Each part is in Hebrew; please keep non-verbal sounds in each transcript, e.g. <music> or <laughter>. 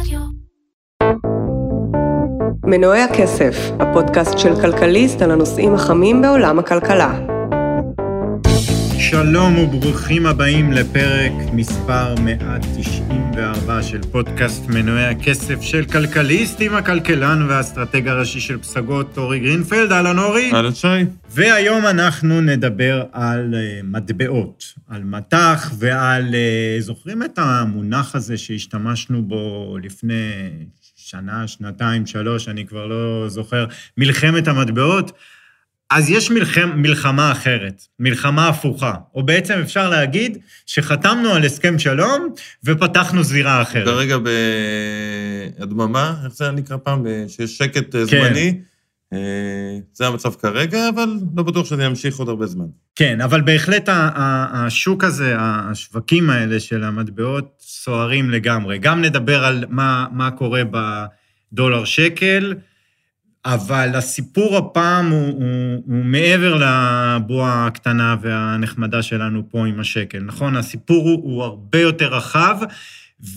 רדיו. מנועי הכסף, הפודקאסט של כלכליסט על הנושאים החמים בעולם הכלכלה. שלום וברוכים הבאים לפרק מספר 194 של פודקאסט מנועי הכסף של כלכליסט עם הכלכלן והאסטרטג הראשי של פסגות, אורי גרינפלד. אהלן אורי. אהלן שי. והיום אנחנו נדבר על אה, מטבעות, על מטח ועל... אה, זוכרים את המונח הזה שהשתמשנו בו לפני שנה, שנתיים, שלוש, אני כבר לא זוכר, מלחמת המטבעות? אז יש מלחם, מלחמה אחרת, מלחמה הפוכה, או בעצם אפשר להגיד שחתמנו על הסכם שלום ופתחנו זירה אחרת. כרגע בהדממה, איך זה נקרא פעם? שיש שקט כן. זמני. זה המצב כרגע, אבל לא בטוח שזה ימשיך עוד הרבה זמן. כן, אבל בהחלט השוק הזה, השווקים האלה של המטבעות סוערים לגמרי. גם נדבר על מה, מה קורה בדולר שקל, אבל הסיפור הפעם הוא, הוא, הוא מעבר לבועה הקטנה והנחמדה שלנו פה עם השקל, נכון? הסיפור הוא, הוא הרבה יותר רחב,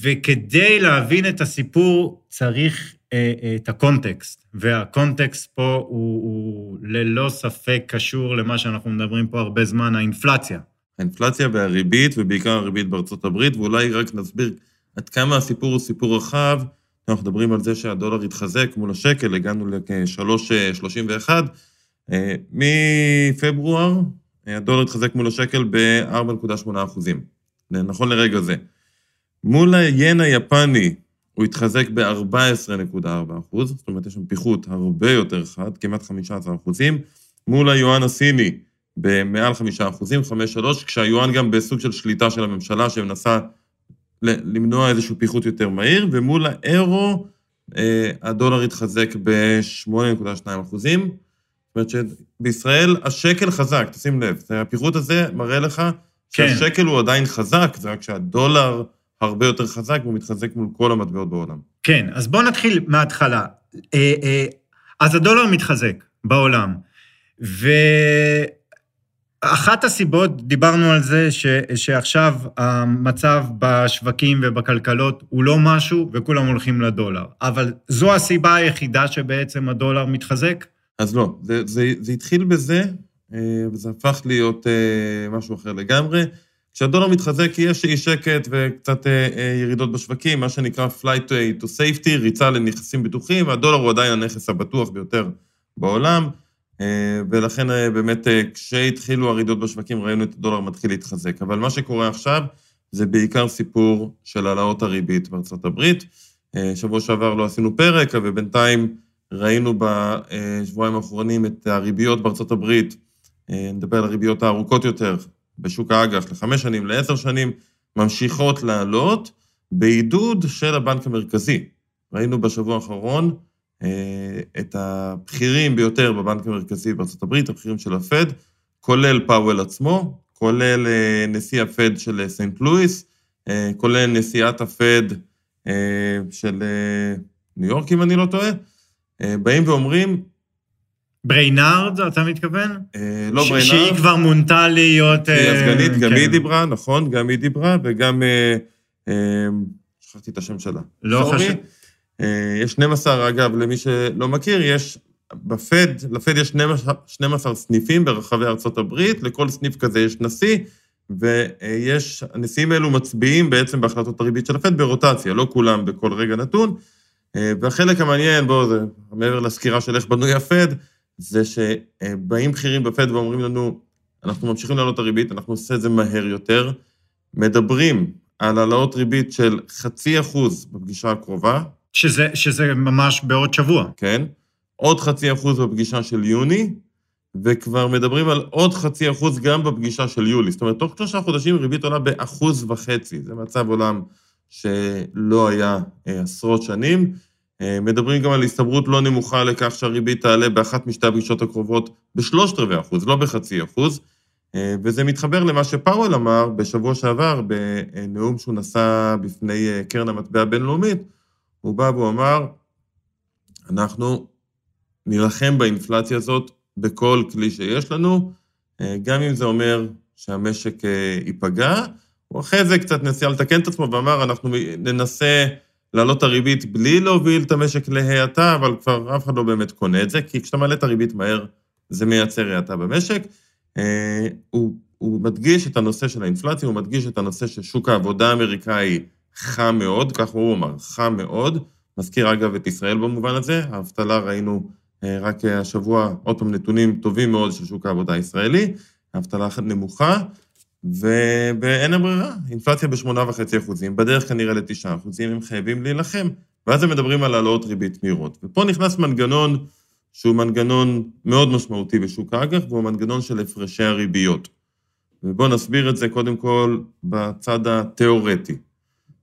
וכדי להבין את הסיפור צריך אה, אה, את הקונטקסט, והקונטקסט פה הוא, הוא ללא ספק קשור למה שאנחנו מדברים פה הרבה זמן, האינפלציה. האינפלציה והריבית, ובעיקר הריבית בארצות הברית, ואולי רק נסביר עד כמה הסיפור הוא סיפור רחב, אנחנו מדברים על זה שהדולר התחזק מול השקל, הגענו ל-3.31. אה, מפברואר הדולר התחזק מול השקל ב-4.8 אחוזים, נכון לרגע זה. מול היין היפני הוא התחזק ב-14.4 אחוז, זאת אומרת, יש שם פיחות הרבה יותר חד, כמעט 15 אחוזים. מול היואן הסיני במעל 5 אחוזים, 5.3, כשהיואן גם בסוג של שליטה של הממשלה שמנסה למנוע איזשהו פיחות יותר מהיר, ומול האירו אה, הדולר התחזק ב-8.2 אחוזים. זאת אומרת שבישראל השקל חזק, תשים לב, הפיחות הזה מראה לך כן. שהשקל הוא עדיין חזק, זה רק שהדולר הרבה יותר חזק והוא מתחזק מול כל המטבעות בעולם. כן, אז בואו נתחיל מההתחלה. אה, אה, אז הדולר מתחזק בעולם, ו... אחת הסיבות, דיברנו על זה, ש, שעכשיו המצב בשווקים ובכלכלות הוא לא משהו וכולם הולכים לדולר. אבל זו הסיבה היחידה שבעצם הדולר מתחזק? אז לא, זה, זה, זה התחיל בזה, אה, וזה הפך להיות אה, משהו אחר לגמרי. כשהדולר מתחזק יש אי שקט וקצת אה, ירידות בשווקים, מה שנקרא flight to safety, ריצה לנכסים בטוחים, והדולר הוא עדיין הנכס הבטוח ביותר בעולם. אה, ולכן אה, באמת אה, כשהתחילו הרעידות בשווקים ראינו את הדולר מתחיל להתחזק. אבל מה שקורה עכשיו זה בעיקר סיפור של העלאות הריבית בארצות הברית. שבוע שעבר לא עשינו פרק, ובינתיים ראינו בשבועיים האחרונים את הריביות בארצות הברית, נדבר על הריביות הארוכות יותר, בשוק האג"ח לחמש שנים, לעשר שנים, ממשיכות לעלות בעידוד של הבנק המרכזי. ראינו בשבוע האחרון את הבכירים ביותר בבנק המרכזי הברית, הבכירים של הפד, כולל פאוול עצמו, כולל אה, נשיא הפד של סנט לואיס, אה, כולל נשיאת הפד של ניו יורק, אם אני לא טועה, באים ואומרים... בריינארד, אתה מתכוון? לא בריינארד. שהיא כבר מונתה להיות... היא הסגנית, גם כן. היא דיברה, נכון, גם היא דיברה, וגם... שכחתי את השם שלה. לא חשוב. אה, יש 12, אגב, למי שלא מכיר, יש בפד, לפד יש 12, 12 סניפים ברחבי ארצות הברית, לכל סניף כזה יש נשיא, ויש, הנשיאים האלו מצביעים בעצם בהחלטות הריבית של הפד ברוטציה, לא כולם בכל רגע נתון. אה, והחלק המעניין, בואו, זה מעבר לסקירה של איך בנוי הפד, זה שבאים בכירים בפד ואומרים לנו, אנחנו ממשיכים לעלות את הריבית, אנחנו נעשה את זה מהר יותר, מדברים על העלאות ריבית של חצי אחוז בפגישה הקרובה, שזה, שזה ממש בעוד שבוע. כן. עוד חצי אחוז בפגישה של יוני, וכבר מדברים על עוד חצי אחוז גם בפגישה של יולי. זאת אומרת, תוך שלושה חודשים ריבית עולה באחוז וחצי. זה מצב עולם שלא היה אה, עשרות שנים. אה, מדברים גם על הסתברות לא נמוכה לכך שהריבית תעלה באחת משתי הפגישות הקרובות בשלושת רבעי אחוז, לא בחצי אחוז. אה, וזה מתחבר למה שפאוול אמר בשבוע שעבר, בנאום שהוא נשא בפני קרן המטבע הבינלאומית, הוא בא והוא אמר, אנחנו נילחם באינפלציה הזאת בכל כלי שיש לנו, אה, גם אם זה אומר שהמשק אה, ייפגע. הוא אחרי זה קצת ניסה לתקן את עצמו ואמר, אנחנו ננסה להעלות את הריבית בלי להוביל את המשק להאטה, אבל כבר אף אחד לא באמת קונה את זה, כי כשאתה מעלה את הריבית מהר, זה מייצר האטה במשק. אה, הוא, הוא מדגיש את הנושא של האינפלציה, הוא מדגיש את הנושא של שוק העבודה האמריקאי חם מאוד, כך הוא אמר, חם מאוד. מזכיר אגב את ישראל במובן הזה, האבטלה ראינו אה, רק השבוע, עוד פעם נתונים טובים מאוד של שוק העבודה הישראלי, האבטלה נמוכה, ואין להם ברירה, אינפלציה ב-8.5 אחוזים, בדרך כנראה ל-9 אחוזים, הם חייבים להילחם. ואז הם מדברים על העלאות ריבית מהירות. ופה נכנס מנגנון שהוא מנגנון מאוד משמעותי בשוק האג"ח, והוא המנגנון של הפרשי הריביות. ובואו נסביר את זה קודם כל בצד התיאורטי.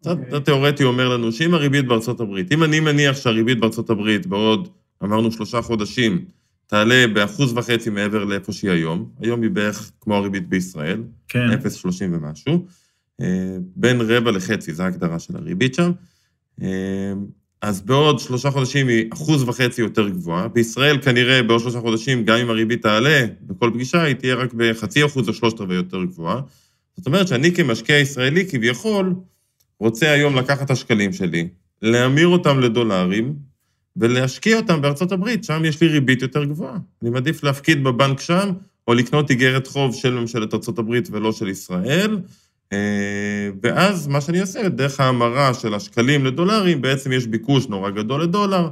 אוקיי. התיאורטי אומר לנו שאם הריבית בארצות הברית, אם אני מניח שהריבית בארצות הברית בעוד, אמרנו שלושה חודשים, תעלה באחוז וחצי מעבר לאיפה שהיא היום, היום היא בערך כמו הריבית בישראל, כן. 0.30 ומשהו, אה, בין רבע לחצי, זו ההגדרה של הריבית שם. אה, אז בעוד שלושה חודשים היא אחוז וחצי יותר גבוהה. בישראל כנראה בעוד שלושה חודשים, גם אם הריבית תעלה בכל פגישה, היא תהיה רק בחצי אחוז או שלושת רבעי יותר גבוהה. זאת אומרת שאני כמשקיע ישראלי כביכול, רוצה היום לקחת את השקלים שלי, להמיר אותם לדולרים, ולהשקיע אותם בארצות הברית, שם יש לי ריבית יותר גבוהה. אני מעדיף להפקיד בבנק שם, או לקנות איגרת חוב של ממשלת ארצות הברית ולא של ישראל, אה, ואז מה שאני עושה, דרך ההמרה של השקלים לדולרים, בעצם יש ביקוש נורא גדול לדולר,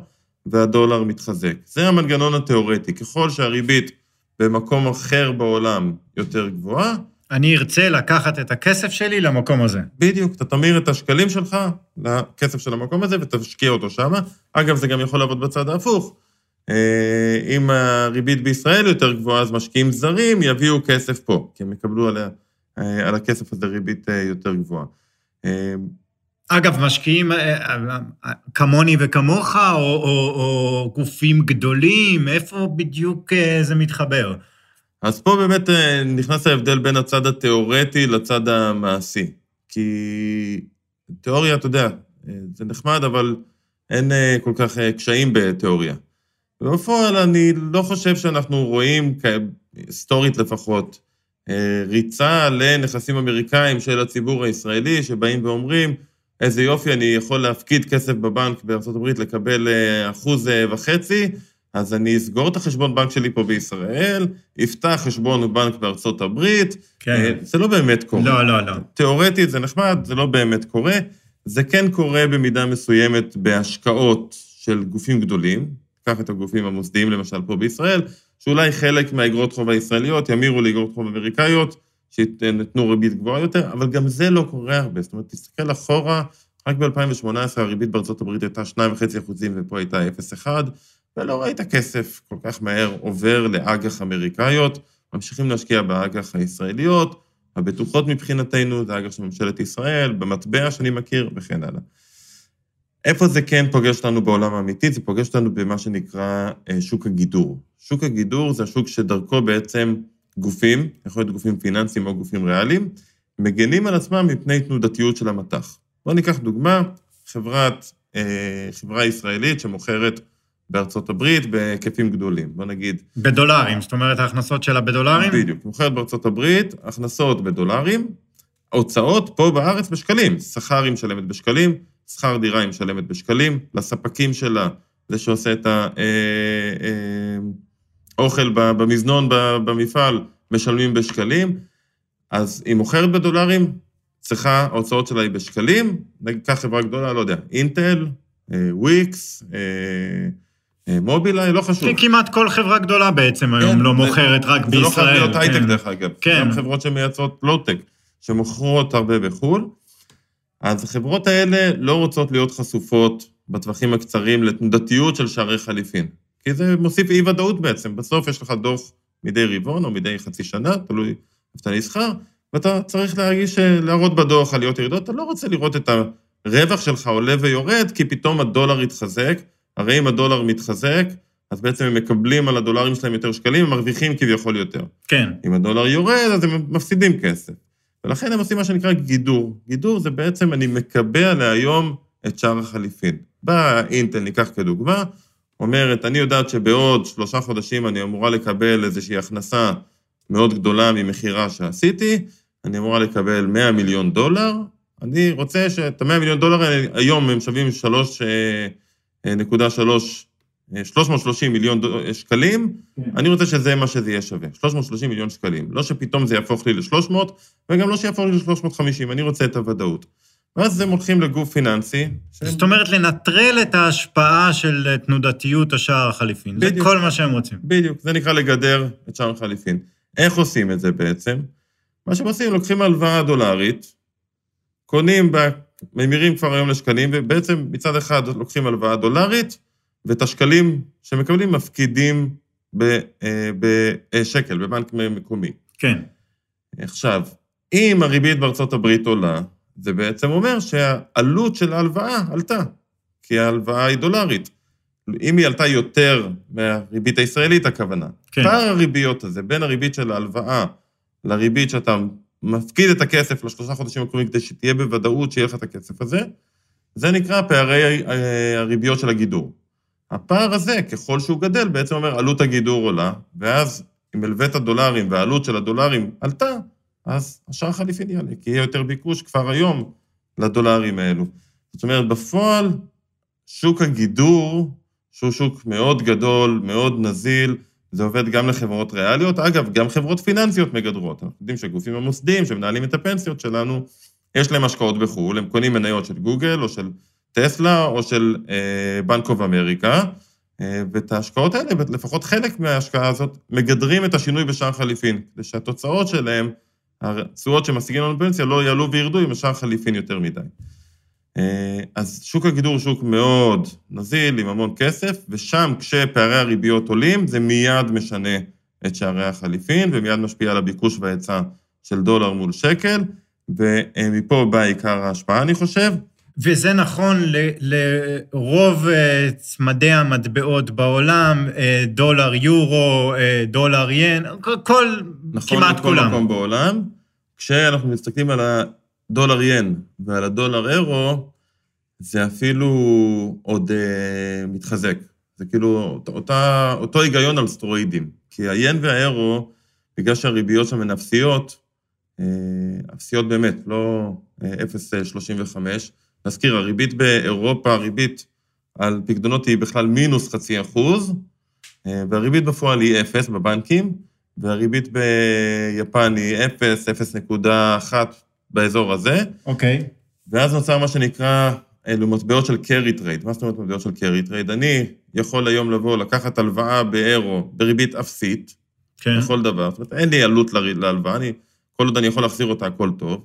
והדולר מתחזק. זה המנגנון התיאורטי. ככל שהריבית במקום אחר בעולם יותר גבוהה, אני ארצה לקחת את הכסף שלי למקום הזה. בדיוק, אתה תמיר את השקלים שלך לכסף של המקום הזה ותשקיע אותו שם. אגב, זה גם יכול לעבוד בצד ההפוך. אה, אם הריבית בישראל יותר גבוהה, אז משקיעים זרים יביאו כסף פה, כי הם יקבלו עליה, אה, על הכסף הזה ריבית אה, יותר גבוהה. אגב, משקיעים כמוני וכמוך, או, או, או גופים גדולים, איפה בדיוק זה מתחבר? אז פה באמת אה, נכנס ההבדל בין הצד התיאורטי לצד המעשי. כי תיאוריה, אתה יודע, אה, זה נחמד, אבל אין אה, כל כך קשיים בתיאוריה. ובפועל אני לא חושב שאנחנו רואים, היסטורית לפחות, ריצה לנכסים אמריקאים של הציבור הישראלי, שבאים ואומרים, איזה יופי, אני יכול להפקיד כסף בבנק בארה"ב, לקבל אחוז וחצי, אז אני אסגור את החשבון בנק שלי פה בישראל, אפתח חשבון בנק בארצות הברית. כן. אה, זה לא באמת קורה. לא, לא, לא. תיאורטית זה נחמד, זה לא באמת קורה. זה כן קורה במידה מסוימת בהשקעות של גופים גדולים, קח את הגופים המוסדיים למשל פה בישראל, שאולי חלק מהאגרות חוב הישראליות ימירו לאגרות חוב אמריקאיות, שיתנו ריבית גבוהה יותר, אבל גם זה לא קורה הרבה. זאת אומרת, תסתכל אחורה, רק ב-2018 הריבית בארצות הברית הייתה 2.5 אחוזים ופה הייתה 0.1, ולא ראית כסף כל כך מהר עובר לאג"ח אמריקאיות, ממשיכים להשקיע באג"ח הישראליות, הבטוחות מבחינתנו, זה אג"ח של ממשלת ישראל, במטבע שאני מכיר וכן הלאה. איפה זה כן פוגש אותנו בעולם האמיתי? זה פוגש אותנו במה שנקרא אה, שוק הגידור. שוק הגידור זה השוק שדרכו בעצם גופים, יכול להיות גופים פיננסיים או גופים ריאליים, מגנים על עצמם מפני תנודתיות של המטח. בואו ניקח דוגמה, חברת, אה, חברה ישראלית שמוכרת בארצות הברית בהיקפים גדולים, בוא נגיד... בדולרים, זאת אומרת ההכנסות שלה בדולרים? בדיוק, מוכרת בארצות הברית, הכנסות בדולרים, הוצאות פה בארץ בשקלים, שכר היא משלמת בשקלים, שכר דירה היא משלמת בשקלים, לספקים שלה, זה שעושה את האוכל אה, אה, במזנון במפעל, משלמים בשקלים, אז היא מוכרת בדולרים, צריכה, ההוצאות שלה היא בשקלים, נגיד, קח חברה גדולה, לא יודע, אינטל, אה, וויקס, מובילאיי, לא חשוב. כמעט כל חברה גדולה בעצם היום כן, לא מוכרת רק בישראל. זה לא חייב להיות הייטק, כן. דרך אגב. כן. גם חברות שמייצרות לואו-טק, שמוכרות הרבה בחו"ל. אז החברות האלה לא רוצות להיות חשופות בטווחים הקצרים לתנודתיות של שערי חליפין. כי זה מוסיף אי-ודאות בעצם. בסוף יש לך דוח מדי רבעון או מדי חצי שנה, תלוי איפה אתה נסחר, ואתה צריך להרגיש, להראות בדוח עליות ירידות, אתה לא רוצה לראות את הרווח שלך עולה ויורד, כי פתאום הדולר יתחזק, הרי אם הדולר מתחזק, אז בעצם הם מקבלים על הדולרים שלהם יותר שקלים, הם מרוויחים כביכול יותר. כן. אם הדולר יורד, אז הם מפסידים כסף. ולכן הם עושים מה שנקרא גידור. גידור זה בעצם, אני מקבע להיום את שער החליפין. באה אינטל, ניקח כדוגמה, אומרת, אני יודעת שבעוד שלושה חודשים אני אמורה לקבל איזושהי הכנסה מאוד גדולה ממכירה שעשיתי, אני אמורה לקבל 100 מיליון דולר, אני רוצה שאת ה-100 מיליון דולר האלה, היום הם שווים 3.3, 330 מיליון דו- שקלים, כן. אני רוצה שזה מה שזה יהיה שווה, 330 מיליון שקלים. לא שפתאום זה יהפוך לי ל-300, וגם לא שיהפוך לי ל-350, אני רוצה את הוודאות. ואז הם הולכים לגוף פיננסי, שהם- זאת אומרת, לנטרל את ההשפעה של תנודתיות השער החליפין. זה בדיוק. כל מה שהם רוצים. בדיוק, זה נקרא לגדר את שער החליפין. איך עושים את זה בעצם? מה שהם עושים, לוקחים הלוואה דולרית, קונים, בה, ממירים כבר היום לשקלים, ובעצם מצד אחד לוקחים הלוואה דולרית, ואת השקלים שמקבלים מפקידים אה, בשקל, בבנק מקומי. כן. עכשיו, אם הריבית בארצות הברית עולה, זה בעצם אומר שהעלות של ההלוואה עלתה, כי ההלוואה היא דולרית. אם היא עלתה יותר מהריבית הישראלית, הכוונה. כן. פער הריביות הזה בין הריבית של ההלוואה לריבית שאתה מפקיד את הכסף לשלושה חודשים הקרובים כדי שתהיה בוודאות שיהיה לך את הכסף הזה, זה נקרא פערי אה, הריביות של הגידור. הפער הזה, ככל שהוא גדל, בעצם אומר עלות הגידור עולה, ואז אם הלווית דולרים והעלות של הדולרים עלתה, אז השער החליפין יעלה, כי יהיה יותר ביקוש כבר היום לדולרים האלו. זאת אומרת, בפועל, שוק הגידור, שהוא שוק מאוד גדול, מאוד נזיל, זה עובד גם לחברות ריאליות. אגב, גם חברות פיננסיות מגדרות. אנחנו יודעים שהגופים המוסדיים שמנהלים את הפנסיות שלנו, יש להם השקעות בחו"ל, הם קונים מניות של גוגל או של טסלה או של אה, בנק אוף אמריקה, אה, ואת ההשקעות האלה, לפחות חלק מההשקעה הזאת, מגדרים את השינוי בשער חליפין, כדי שהתוצאות שלהם, התשואות שמשיגים לנו בפנסיה, לא יעלו וירדו עם השער חליפין יותר מדי. אה, אז שוק הגידור הוא שוק מאוד נזיל, עם המון כסף, ושם כשפערי הריביות עולים, זה מיד משנה את שערי החליפין, ומיד משפיע על הביקוש וההיצע של דולר מול שקל, ומפה בא עיקר ההשפעה, אני חושב. וזה נכון ל- לרוב אה, צמדי המטבעות בעולם, אה, דולר יורו, דולר ין, כל- נכון כמעט כולם. מקום בעולם. כשאנחנו מסתכלים על הדולר ין ועל הדולר אירו, זה אפילו עוד uh, מתחזק. זה כאילו אותה, אותו היגיון על סטרואידים. כי היין והאירו, בגלל שהריביות שם הן אפסיות, אה, אפסיות באמת, לא אה, 0.35. נזכיר, הריבית באירופה, הריבית על פקדונות היא בכלל מינוס חצי אחוז, אה, והריבית בפועל היא אפס בבנקים, והריבית ביפן היא 0, 0.1 באזור הזה, אוקיי. ואז נוצר מה שנקרא, אלו מטבעות של carry trade. מה זאת אומרת מטבעות של carry trade? אני יכול היום לבוא, לקחת הלוואה באירו בריבית אפסית, כן. לכל דבר, זאת אומרת, אין לי עלות להלוואה, אני, כל עוד אני יכול להחזיר אותה, הכל טוב.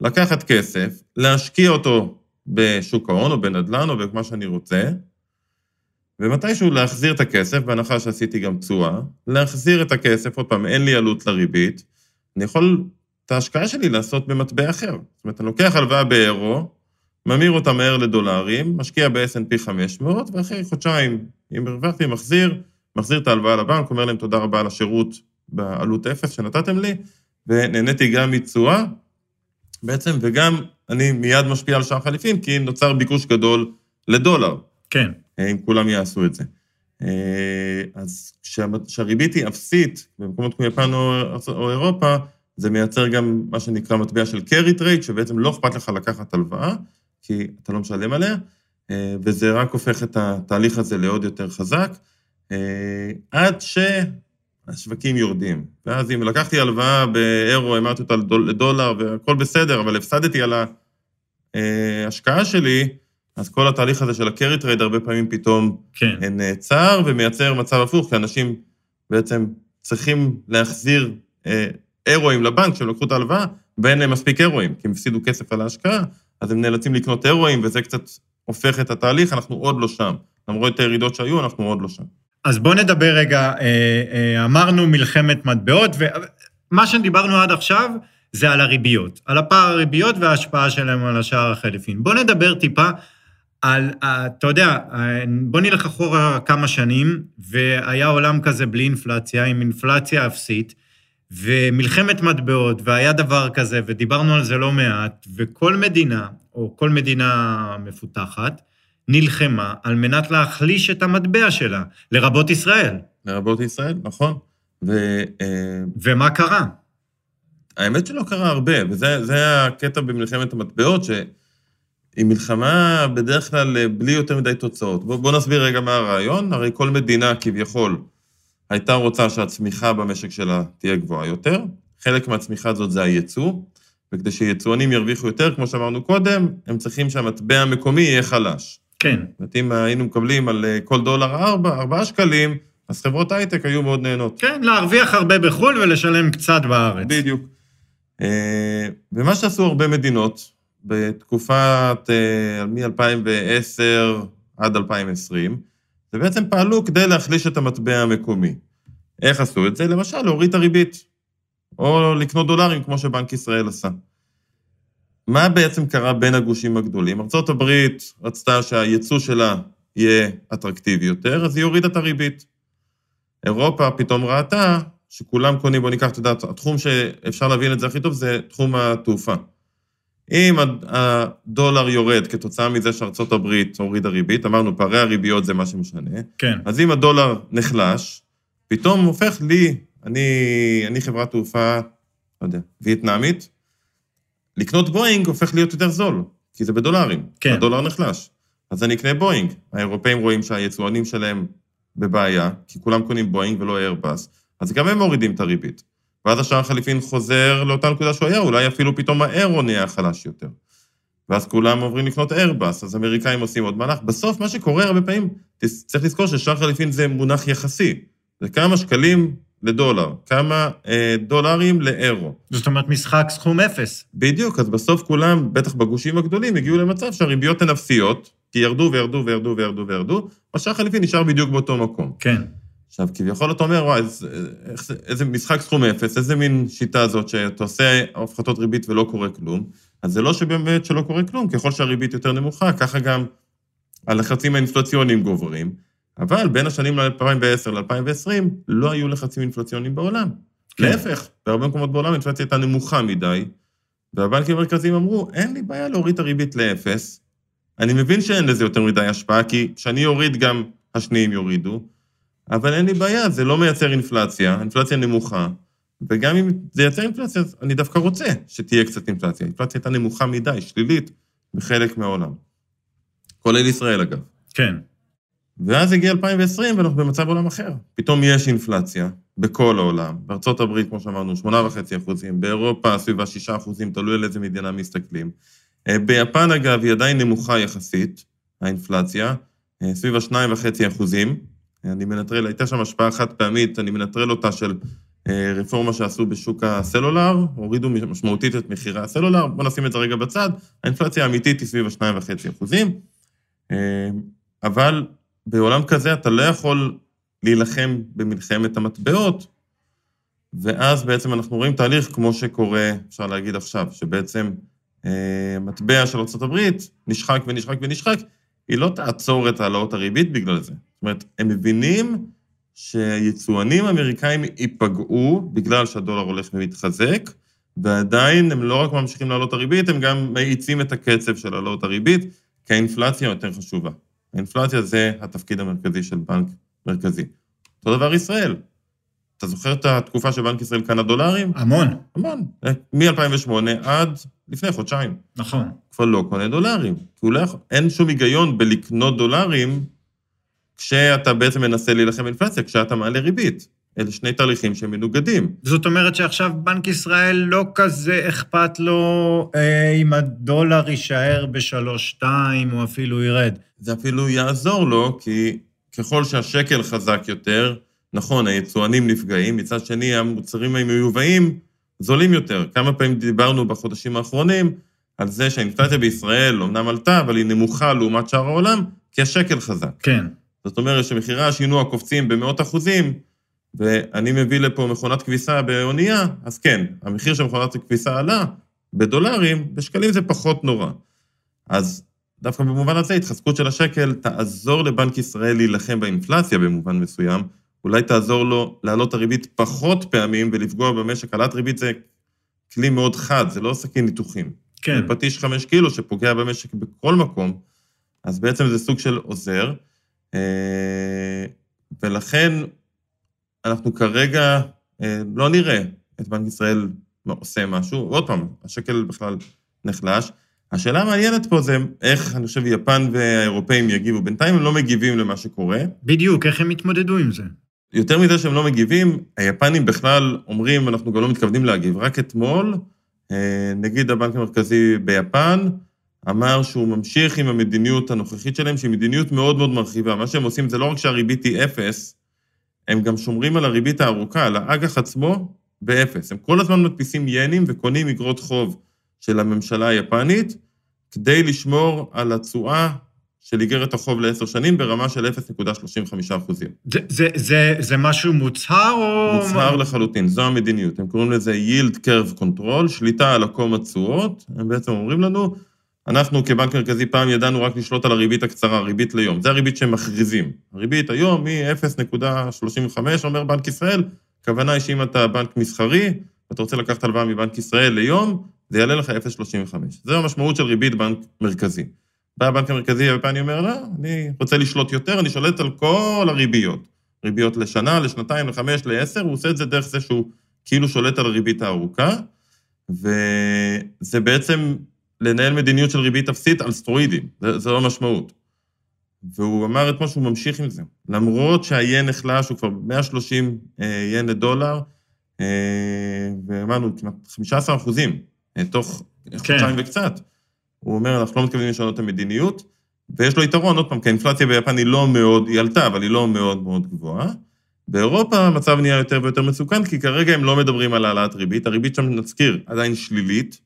לקחת כסף, להשקיע אותו בשוק ההון או בנדל"ן או במה שאני רוצה, ומתישהו להחזיר את הכסף, בהנחה שעשיתי גם תשואה, להחזיר את הכסף, עוד פעם, אין לי עלות לריבית, אני יכול את ההשקעה שלי לעשות במטבע אחר. זאת אומרת, אני לוקח הלוואה באירו, ממיר אותה מהר לדולרים, משקיע ב-S&P 500, ואחרי חודשיים, אם הרווחתי, מחזיר, מחזיר את ההלוואה לבנק, אומר להם תודה רבה על השירות בעלות אפס שנתתם לי, ונהניתי גם מתשואה, בעצם, וגם אני מיד משפיע על שער חליפין, כי נוצר ביקוש גדול לדולר. כן. אה, אם כולם יעשו את זה. אה, אז כשה- כשהריבית היא אפסית, במקומות כמו יפן או, או אירופה, זה מייצר גם מה שנקרא מטבע של carry trade, שבעצם לא אכפת לך לקחת הלוואה, כי אתה לא משלם עליה, אה, וזה רק הופך את התהליך הזה לעוד יותר חזק, אה, עד שהשווקים יורדים. ואז אם לקחתי הלוואה באירו, המרתי אותה לדול- לדולר, והכל בסדר, אבל הפסדתי על ההשקעה שלי, אז כל התהליך הזה של ה-carry trade הרבה פעמים פתאום כן. אה, נעצר ומייצר מצב הפוך, כי אנשים בעצם צריכים להחזיר אה, אירואים לבנק כשהם לקחו את ההלוואה, ואין להם מספיק אירואים, כי הם הפסידו כסף על ההשקעה, אז הם נאלצים לקנות אירואים, וזה קצת הופך את התהליך, אנחנו עוד לא שם. למרות הירידות שהיו, אנחנו עוד לא שם. אז בואו נדבר רגע, אה, אה, אמרנו מלחמת מטבעות, ומה שדיברנו עד עכשיו זה על הריביות, על הפער הריביות וההשפעה שלהם על השער החליפין. בואו נדבר טיפה על, אה, אתה יודע, בואו נלך אחורה כמה שנים, והיה עולם כזה בלי אינפלציה, עם אינפלציה אפסית, ומלחמת מטבעות, והיה דבר כזה, ודיברנו על זה לא מעט, וכל מדינה, או כל מדינה מפותחת, נלחמה על מנת להחליש את המטבע שלה, לרבות ישראל. לרבות ישראל, נכון? ו... אה, ומה קרה? האמת שלא קרה הרבה, וזה הקטע במלחמת המטבעות, שהיא מלחמה בדרך כלל בלי יותר מדי תוצאות. בואו בוא נסביר רגע מה הרעיון. הרי כל מדינה כביכול הייתה רוצה שהצמיחה במשק שלה תהיה גבוהה יותר. חלק מהצמיחה הזאת זה הייצוא, וכדי שיצואנים ירוויחו יותר, כמו שאמרנו קודם, הם צריכים שהמטבע המקומי יהיה חלש. כן. זאת אומרת, אם היינו מקבלים על אה, כל דולר 4, 4 שקלים, אז חברות הייטק היו מאוד נהנות. כן, להרוויח הרבה בחו"ל ולשלם קצת בארץ. בדיוק. אה, ומה שעשו הרבה מדינות בתקופת אה, מ-2010 עד 2020, זה בעצם פעלו כדי להחליש את המטבע המקומי. איך עשו את זה? למשל, להוריד את הריבית, או לקנות דולרים, כמו שבנק ישראל עשה. מה בעצם קרה בין הגושים הגדולים? ארה"ב רצתה שהייצוא שלה יהיה אטרקטיבי יותר, אז היא הורידה את הריבית. אירופה פתאום ראתה שכולם קונים, בואו ניקח, את יודעת, התחום שאפשר להבין את זה הכי טוב זה תחום התעופה. אם הדולר יורד כתוצאה מזה שארצות הברית הורידה ריבית, אמרנו, פערי הריביות זה מה שמשנה, כן. אז אם הדולר נחלש, פתאום הופך לי, אני, אני חברת תעופה, לא יודע, וייטנאמית, לקנות בואינג הופך להיות יותר זול, כי זה בדולרים. כן. הדולר נחלש. אז אני אקנה בואינג. האירופאים רואים שהיצואנים שלהם בבעיה, כי כולם קונים בואינג ולא איירבאס, אז גם הם מורידים את הריבית. ואז השער החליפין חוזר לאותה נקודה שהוא היה, אולי אפילו פתאום האירו נהיה חלש יותר. ואז כולם עוברים לקנות איירבאס, אז אמריקאים עושים עוד מהלך. בסוף, מה שקורה הרבה פעמים, צריך לזכור ששער חליפין זה מונח יחסי. זה כמה שקלים לדולר, כמה אה, דולרים לאירו. זאת אומרת, משחק סכום אפס. בדיוק, אז בסוף כולם, בטח בגושים הגדולים, הגיעו למצב שהריביות הן אפסיות, כי ירדו וירדו וירדו וירדו וירדו, והשער חליפין נשאר בדיוק באותו מקום. כן. עכשיו, כביכול אתה אומר, וואי, איזה, איזה משחק סכום אפס, איזה מין שיטה זאת שאתה עושה הפחתות ריבית ולא קורה כלום, אז זה לא שבאמת שלא קורה כלום, ככל שהריבית יותר נמוכה, ככה גם הלחצים האינפלציוניים גוברים, אבל בין השנים 2010 ל-2020 לא היו לחצים אינפלציוניים בעולם. כן. להפך, בהרבה מקומות בעולם האינפלציה הייתה נמוכה מדי, והבנקים המרכזיים אמרו, אין לי בעיה להוריד את הריבית לאפס. אני מבין שאין לזה יותר מדי השפעה, כי כשאני אוריד גם השניים יורידו, אבל אין לי בעיה, זה לא מייצר אינפלציה, אינפלציה נמוכה, וגם אם זה ייצר אינפלציה, אז אני דווקא רוצה שתהיה קצת אינפלציה. האינפלציה הייתה נמוכה מדי, שלילית, בחלק מהעולם. כולל ישראל, אגב. כן. ואז הגיע 2020 ואנחנו במצב עולם אחר. פתאום יש אינפלציה בכל העולם. בארצות הברית, כמו שאמרנו, 8.5 אחוזים, באירופה סביב ה-6 אחוזים, תלוי על איזה מדינה מסתכלים. אה, ביפן, אגב, היא עדיין נמוכה יחסית, האינפלציה, אה, סביב ה-2.5 אחוזים. אני מנטרל, הייתה שם השפעה חד פעמית, אני מנטרל אותה של אה, רפורמה שעשו בשוק הסלולר, הורידו משמעותית את מחירי הסלולר, בואו נשים את זה רגע בצד, האינפלציה האמיתית היא סביב ה-2.5 אחוזים, אבל בעולם כזה אתה לא יכול להילחם במלחמת המטבעות, ואז בעצם אנחנו רואים תהליך כמו שקורה, אפשר להגיד עכשיו, שבעצם אה, מטבע של ארה"ב נשחק ונשחק ונשחק, היא לא תעצור את העלאות הריבית בגלל זה. זאת אומרת, הם מבינים שיצואנים אמריקאים ייפגעו בגלל שהדולר הולך ומתחזק, ועדיין הם לא רק ממשיכים לעלות הריבית, הם גם מאיצים את הקצב של העלאות הריבית, כי האינפלציה יותר חשובה. האינפלציה זה התפקיד המרכזי של בנק מרכזי. אותו דבר ישראל. אתה זוכר את התקופה שבנק ישראל קנה דולרים? המון. המון. מ-2008 עד לפני חודשיים. נכון. כבר לא קונה דולרים. כי הוא לא יכול, אין שום היגיון בלקנות דולרים כשאתה בעצם מנסה להילחם באינפלציה, כשאתה מעלה ריבית. אלה שני תהליכים שהם מנוגדים. זאת אומרת שעכשיו בנק ישראל לא כזה אכפת לו אה, אם הדולר יישאר בשלוש-שתיים או אפילו ירד. זה אפילו יעזור לו, כי ככל שהשקל חזק יותר, נכון, היצואנים נפגעים, מצד שני, המוצרים המיובאים זולים יותר. כמה פעמים דיברנו בחודשים האחרונים על זה שהאינפלציה בישראל אומנם עלתה, אבל היא נמוכה לעומת שאר העולם, כי השקל חזק. כן. זאת אומרת שמחירי השינוע קופצים במאות אחוזים, ואני מביא לפה מכונת כביסה באונייה, אז כן, המחיר של מכונת הכביסה עלה בדולרים, בשקלים זה פחות נורא. אז דווקא במובן הזה, התחזקות של השקל תעזור לבנק ישראל להילחם באינפלציה במובן מסוים, אולי תעזור לו להעלות הריבית פחות פעמים ולפגוע במשק. העלאת ריבית זה כלי מאוד חד, זה לא סכין ניתוחים. כן. זה פטיש חמש קילו שפוגע במשק בכל מקום, אז בעצם זה סוג של עוזר. אה, ולכן אנחנו כרגע אה, לא נראה את בנק ישראל עושה משהו. עוד פעם, השקל בכלל נחלש. השאלה המעניינת פה זה איך, אני חושב, יפן והאירופאים יגיבו. בינתיים הם לא מגיבים למה שקורה. בדיוק, איך הם יתמודדו עם זה? יותר מזה שהם לא מגיבים, היפנים בכלל אומרים, אנחנו גם לא מתכוונים להגיב. רק אתמול, אה, נגיד הבנק המרכזי ביפן אמר שהוא ממשיך עם המדיניות הנוכחית שלהם, שהיא מדיניות מאוד מאוד מרחיבה. מה שהם עושים זה לא רק שהריבית היא אפס, הם גם שומרים על הריבית הארוכה, על האג"ח עצמו, באפס. הם כל הזמן מדפיסים ינים וקונים אגרות חוב של הממשלה היפנית, כדי לשמור על התשואה של איגרת החוב לעשר שנים ברמה של 0.35 אחוזים. זה, זה, זה, זה משהו מוצהר או... מוצהר לחלוטין, זו המדיניות. הם קוראים לזה Yield Curve Control, שליטה על עקום התשואות. הם בעצם אומרים לנו, אנחנו כבנק מרכזי פעם ידענו רק לשלוט על הריבית הקצרה, ריבית ליום. זה הריבית שהם מכריזים. הריבית היום היא 0.35, אומר בנק ישראל, הכוונה היא שאם אתה בנק מסחרי, ואתה רוצה לקחת הלוואה מבנק ישראל ליום, זה יעלה לך 0.35. זו המשמעות של ריבית בנק מרכזי. בא הבנק המרכזי היפני אומר, לא, אני רוצה לשלוט יותר, אני שולט על כל הריביות. ריביות לשנה, לשנתיים, לחמש, לעשר, הוא עושה את זה דרך זה שהוא כאילו שולט על הריבית הארוכה, וזה בעצם לנהל מדיניות של ריבית אפסית על סטרואידים, זו המשמעות. והוא אמר אתמול שהוא ממשיך עם זה. למרות שהיין נחלש, הוא כבר 130 אה, ין לדולר, אה, ואמרנו, כמעט 15 אחוזים, אה, תוך כן. חודשיים וקצת. הוא אומר, אנחנו לא מתכוונים לשנות את המדיניות, ויש לו יתרון, עוד פעם, כי האינפלציה ביפן היא לא מאוד, היא עלתה, אבל היא לא מאוד מאוד גבוהה. באירופה המצב נהיה יותר ויותר מסוכן, כי כרגע הם לא מדברים על העלאת ריבית, הריבית שם, נזכיר, עדיין שלילית.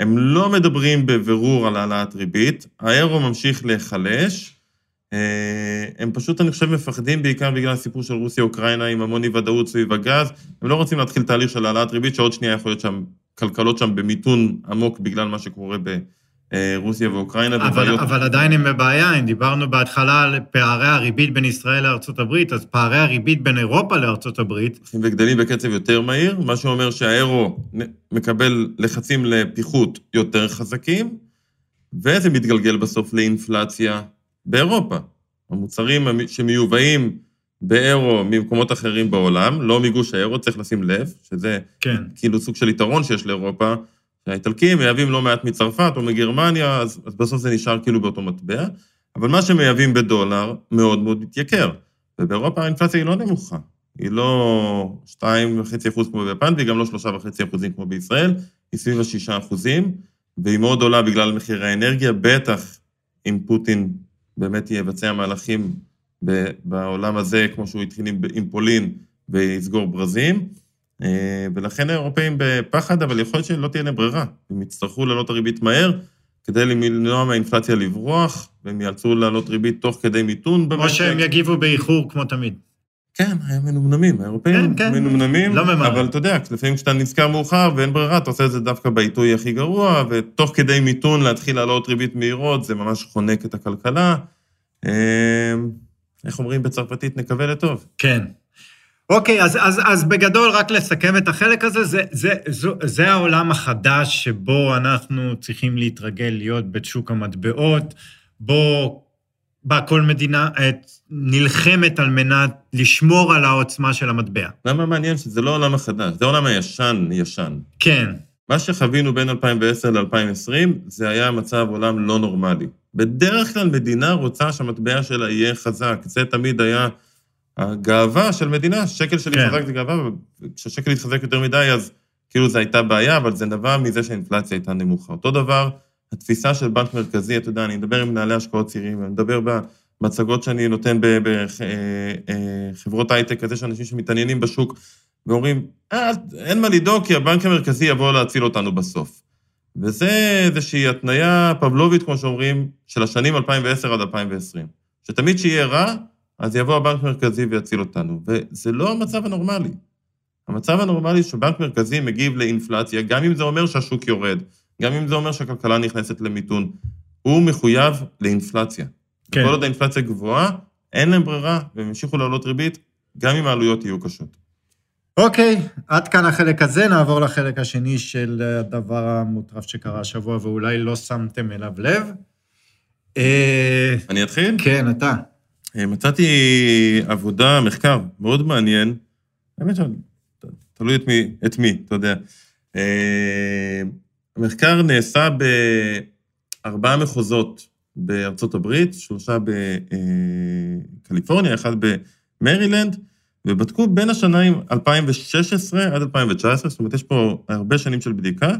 הם לא מדברים בבירור על העלאת ריבית, האירו ממשיך להיחלש, אה, הם פשוט, אני חושב, מפחדים בעיקר בגלל הסיפור של רוסיה-אוקראינה עם המון אי-ודאות סביב הגז. הם לא רוצים להתחיל תהליך של העלאת ריבית, שעוד שנייה יכול להיות שם, שם במיתון עמוק בגלל מה שקורה ברוסיה ואוקראינה. אבל, ובעיות... אבל עדיין הם בבעיה, אם דיברנו בהתחלה על פערי הריבית בין ישראל לארה"ב, אז פערי הריבית בין אירופה לארה"ב... הולכים וגדלים בקצב יותר מהיר, מה שאומר שהאירו מקבל לחצים לפיחות יותר חזקים, וזה מתגלגל בסוף לאינפלציה. באירופה. המוצרים שמיובאים באירו ממקומות אחרים בעולם, לא מגוש האירו, צריך לשים לב, שזה כן. כאילו סוג של יתרון שיש לאירופה, שהאיטלקים מייבאים לא מעט מצרפת או מגרמניה, אז, אז בסוף זה נשאר כאילו באותו מטבע, אבל מה שמייבאים בדולר מאוד מאוד מתייקר. ובאירופה האינפלציה היא לא נמוכה. היא לא 2.5% כמו ביפן, והיא גם לא 3.5% כמו בישראל, היא סביב ה-6%, והיא מאוד עולה בגלל מחירי האנרגיה, בטח אם פוטין באמת יבצע מהלכים בעולם הזה, כמו שהוא התחיל עם פולין, ויסגור ברזים. אה, ולכן האירופאים בפחד, אבל יכול להיות שלא תהיה להם ברירה. הם יצטרכו להעלות הריבית מהר, כדי למנוע מהאינפלציה לברוח, והם יאלצו להעלות ריבית תוך כדי מיתון במשק. או שהם יגיבו באיחור כמו תמיד. כן, הם מנומנמים, האירופאים כן, כן. מנומנמים, לא ממהר. אבל אתה יודע, לפעמים כשאתה נזכר מאוחר ואין ברירה, אתה עושה את זה דווקא בעיתוי הכי גרוע, ותוך כדי מיתון להתחיל להעלות ריבית מהירות, זה ממש חונק את הכלכלה. אמ, איך אומרים בצרפתית, נקווה לטוב. כן. אוקיי, אז, אז, אז בגדול, רק לסכם את החלק הזה, זה, זה, זה, זה העולם החדש שבו אנחנו צריכים להתרגל להיות בשוק המטבעות, בו בה כל מדינה נלחמת על מנת לשמור על העוצמה של המטבע. למה מעניין שזה לא העולם החדש, זה העולם הישן-ישן. כן. מה שחווינו בין 2010 ל-2020, זה היה מצב עולם לא נורמלי. בדרך כלל מדינה רוצה שהמטבע שלה יהיה חזק. זה תמיד היה הגאווה של מדינה, שקל שלי כן. חזק זה גאווה, וכשהשקל יתחזק יותר מדי, אז כאילו זו הייתה בעיה, אבל זה נבע מזה שהאינפלציה הייתה נמוכה. אותו דבר, התפיסה של בנק מרכזי, אתה יודע, אני מדבר עם מנהלי השקעות צעירים, אני מדבר במצגות שאני נותן בחברות אה, אה, הייטק, אז יש אנשים שמתעניינים בשוק, ואומרים, אה, אין מה לדאוג, כי הבנק המרכזי יבוא להציל אותנו בסוף. וזה איזושהי התניה פבלובית, כמו שאומרים, של השנים 2010 עד 2020. שתמיד שיהיה רע, אז יבוא הבנק המרכזי ויציל אותנו. וזה לא המצב הנורמלי. המצב הנורמלי שבנק מרכזי מגיב לאינפלציה, גם אם זה אומר שהשוק יורד, גם אם זה אומר שהכלכלה נכנסת למיתון, הוא מחויב לאינפלציה. כן. כל עוד האינפלציה גבוהה, אין להם ברירה, והם ימשיכו לעלות ריבית, גם אם העלויות יהיו קשות. אוקיי, עד כאן החלק הזה, נעבור לחלק השני של הדבר המוטרף שקרה השבוע, ואולי לא שמתם אליו לב. אה, אני אתחיל? כן, אתה. אה, מצאתי עבודה, מחקר מאוד מעניין, האמת שתלוי את מי, את מי, אתה יודע. אה, המחקר נעשה בארבעה מחוזות בארצות הברית, שלושה בקליפורניה, אחד במרילנד, ובדקו בין השנים 2016 עד 2019, זאת אומרת, יש פה הרבה שנים של בדיקה,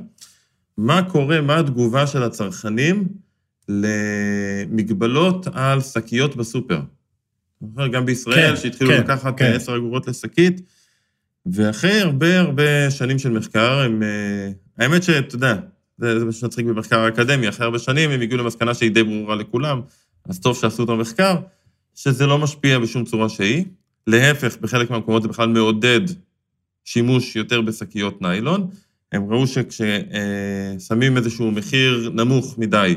מה קורה, מה התגובה של הצרכנים למגבלות על שקיות בסופר. גם בישראל, כן, שהתחילו כן, לקחת כן. 10 אגורות לשקית, ואחרי הרבה הרבה שנים של מחקר, הם... אה, האמת שאתה יודע, זה זה מה שמצחיק במחקר האקדמי, אחרי הרבה שנים הם הגיעו למסקנה שהיא די ברורה לכולם, אז טוב שעשו את המחקר, שזה לא משפיע בשום צורה שהיא. להפך, בחלק מהמקומות זה בכלל מעודד שימוש יותר בשקיות ניילון. הם ראו שכששמים איזשהו מחיר נמוך מדי,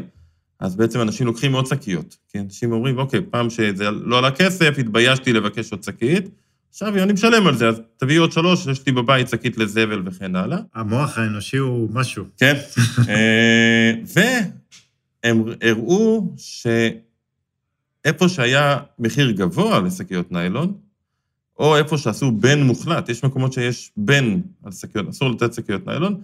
אז בעצם אנשים לוקחים עוד שקיות. כי אנשים אומרים, אוקיי, פעם שזה לא עלה כסף, התביישתי לבקש עוד שקית, עכשיו אני משלם על זה, אז תביאי עוד שלוש, יש לי בבית שקית לזבל וכן הלאה. המוח האנושי הוא משהו. כן. אה, והם הראו שאיפה שהיה מחיר גבוה לשקיות ניילון, או איפה שעשו בן מוחלט, יש מקומות שיש בן על שקיות, אסור לתת שקיות ניילון,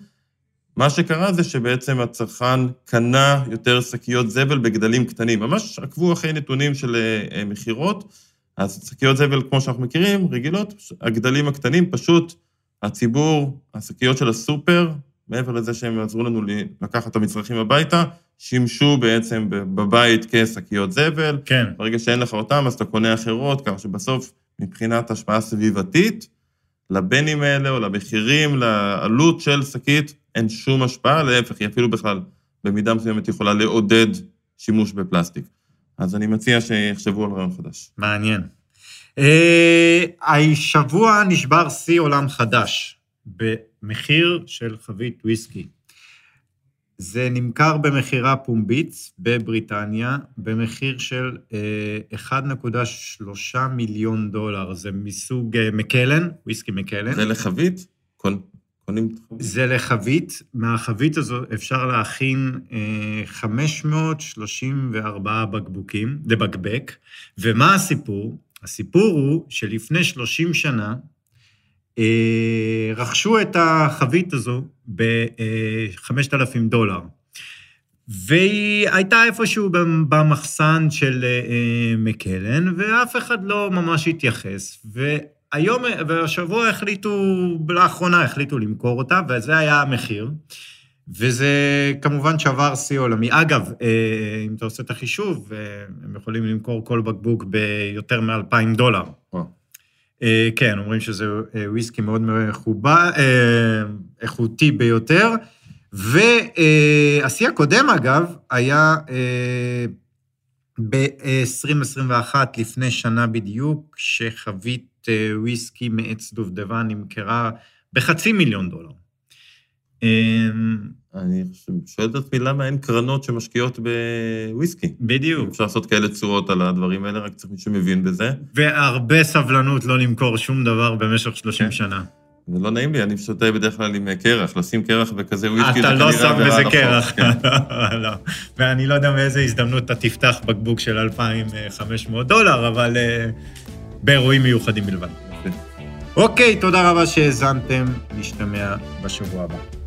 מה שקרה זה שבעצם הצרכן קנה יותר שקיות זבל בגדלים קטנים. ממש עקבו אחרי נתונים של אה, מכירות, אז שקיות זבל, כמו שאנחנו מכירים, רגילות, הגדלים הקטנים, פשוט הציבור, השקיות של הסופר, מעבר לזה שהם עזרו לנו לקחת את המצרכים הביתה, שימשו בעצם בבית כשקיות זבל. כן. ברגע שאין לך אותם, אז אתה קונה אחרות, כך שבסוף, מבחינת השפעה סביבתית, לבנים האלה או למחירים, לעלות של שקית, אין שום השפעה, להפך, היא אפילו בכלל, במידה מסוימת יכולה לעודד שימוש בפלסטיק. אז אני מציע שיחשבו על רעיון חדש. מעניין. אה, השבוע נשבר שיא עולם חדש במחיר של חבית וויסקי. זה נמכר במכירה פומבית בבריטניה במחיר של אה, 1.3 מיליון דולר. זה מסוג אה, מקלן, וויסקי מקלן. זה לחבית? קונ- קונים? זה לחבית, מהחבית הזו אפשר להכין אה, 534 בקבוקים, לבקבק, ומה הסיפור? הסיפור הוא שלפני 30 שנה אה, רכשו את החבית הזו ב-5,000 דולר. והיא הייתה איפשהו במחסן של אה, מקלן, ואף אחד לא ממש התייחס. והיום, והשבוע החליטו, לאחרונה החליטו למכור אותה, וזה היה המחיר. וזה כמובן שבר שיא עולמי. אגב, אה, אם אתה עושה את החישוב, אה, הם יכולים למכור כל בקבוק ביותר מ-2,000 דולר. אה, כן, אומרים שזה וויסקי מאוד מחובה, איכותי ביותר. והשיא הקודם, אגב, היה אה, ב-2021, לפני שנה בדיוק, שחבית וויסקי מעץ דובדבן נמכרה בחצי מיליון דולר. אה, אני שואל את עצמי למה אין קרנות שמשקיעות בוויסקי. בדיוק. אפשר לעשות כאלה צורות על הדברים האלה, רק צריך מישהו שמבין בזה. והרבה סבלנות לא למכור שום דבר במשך 30 כן. שנה. זה לא נעים לי, אני שותה בדרך כלל עם קרח, לשים קרח בכזה וויסקי, אתה לא שם בזה קרח. כן. <laughs> לא, לא. ואני לא יודע מאיזה הזדמנות אתה תפתח בקבוק של 2,500 דולר, אבל אה, באירועים מיוחדים בלבד. אוקיי, תודה רבה שהאזנתם, נשתמע בשבוע הבא.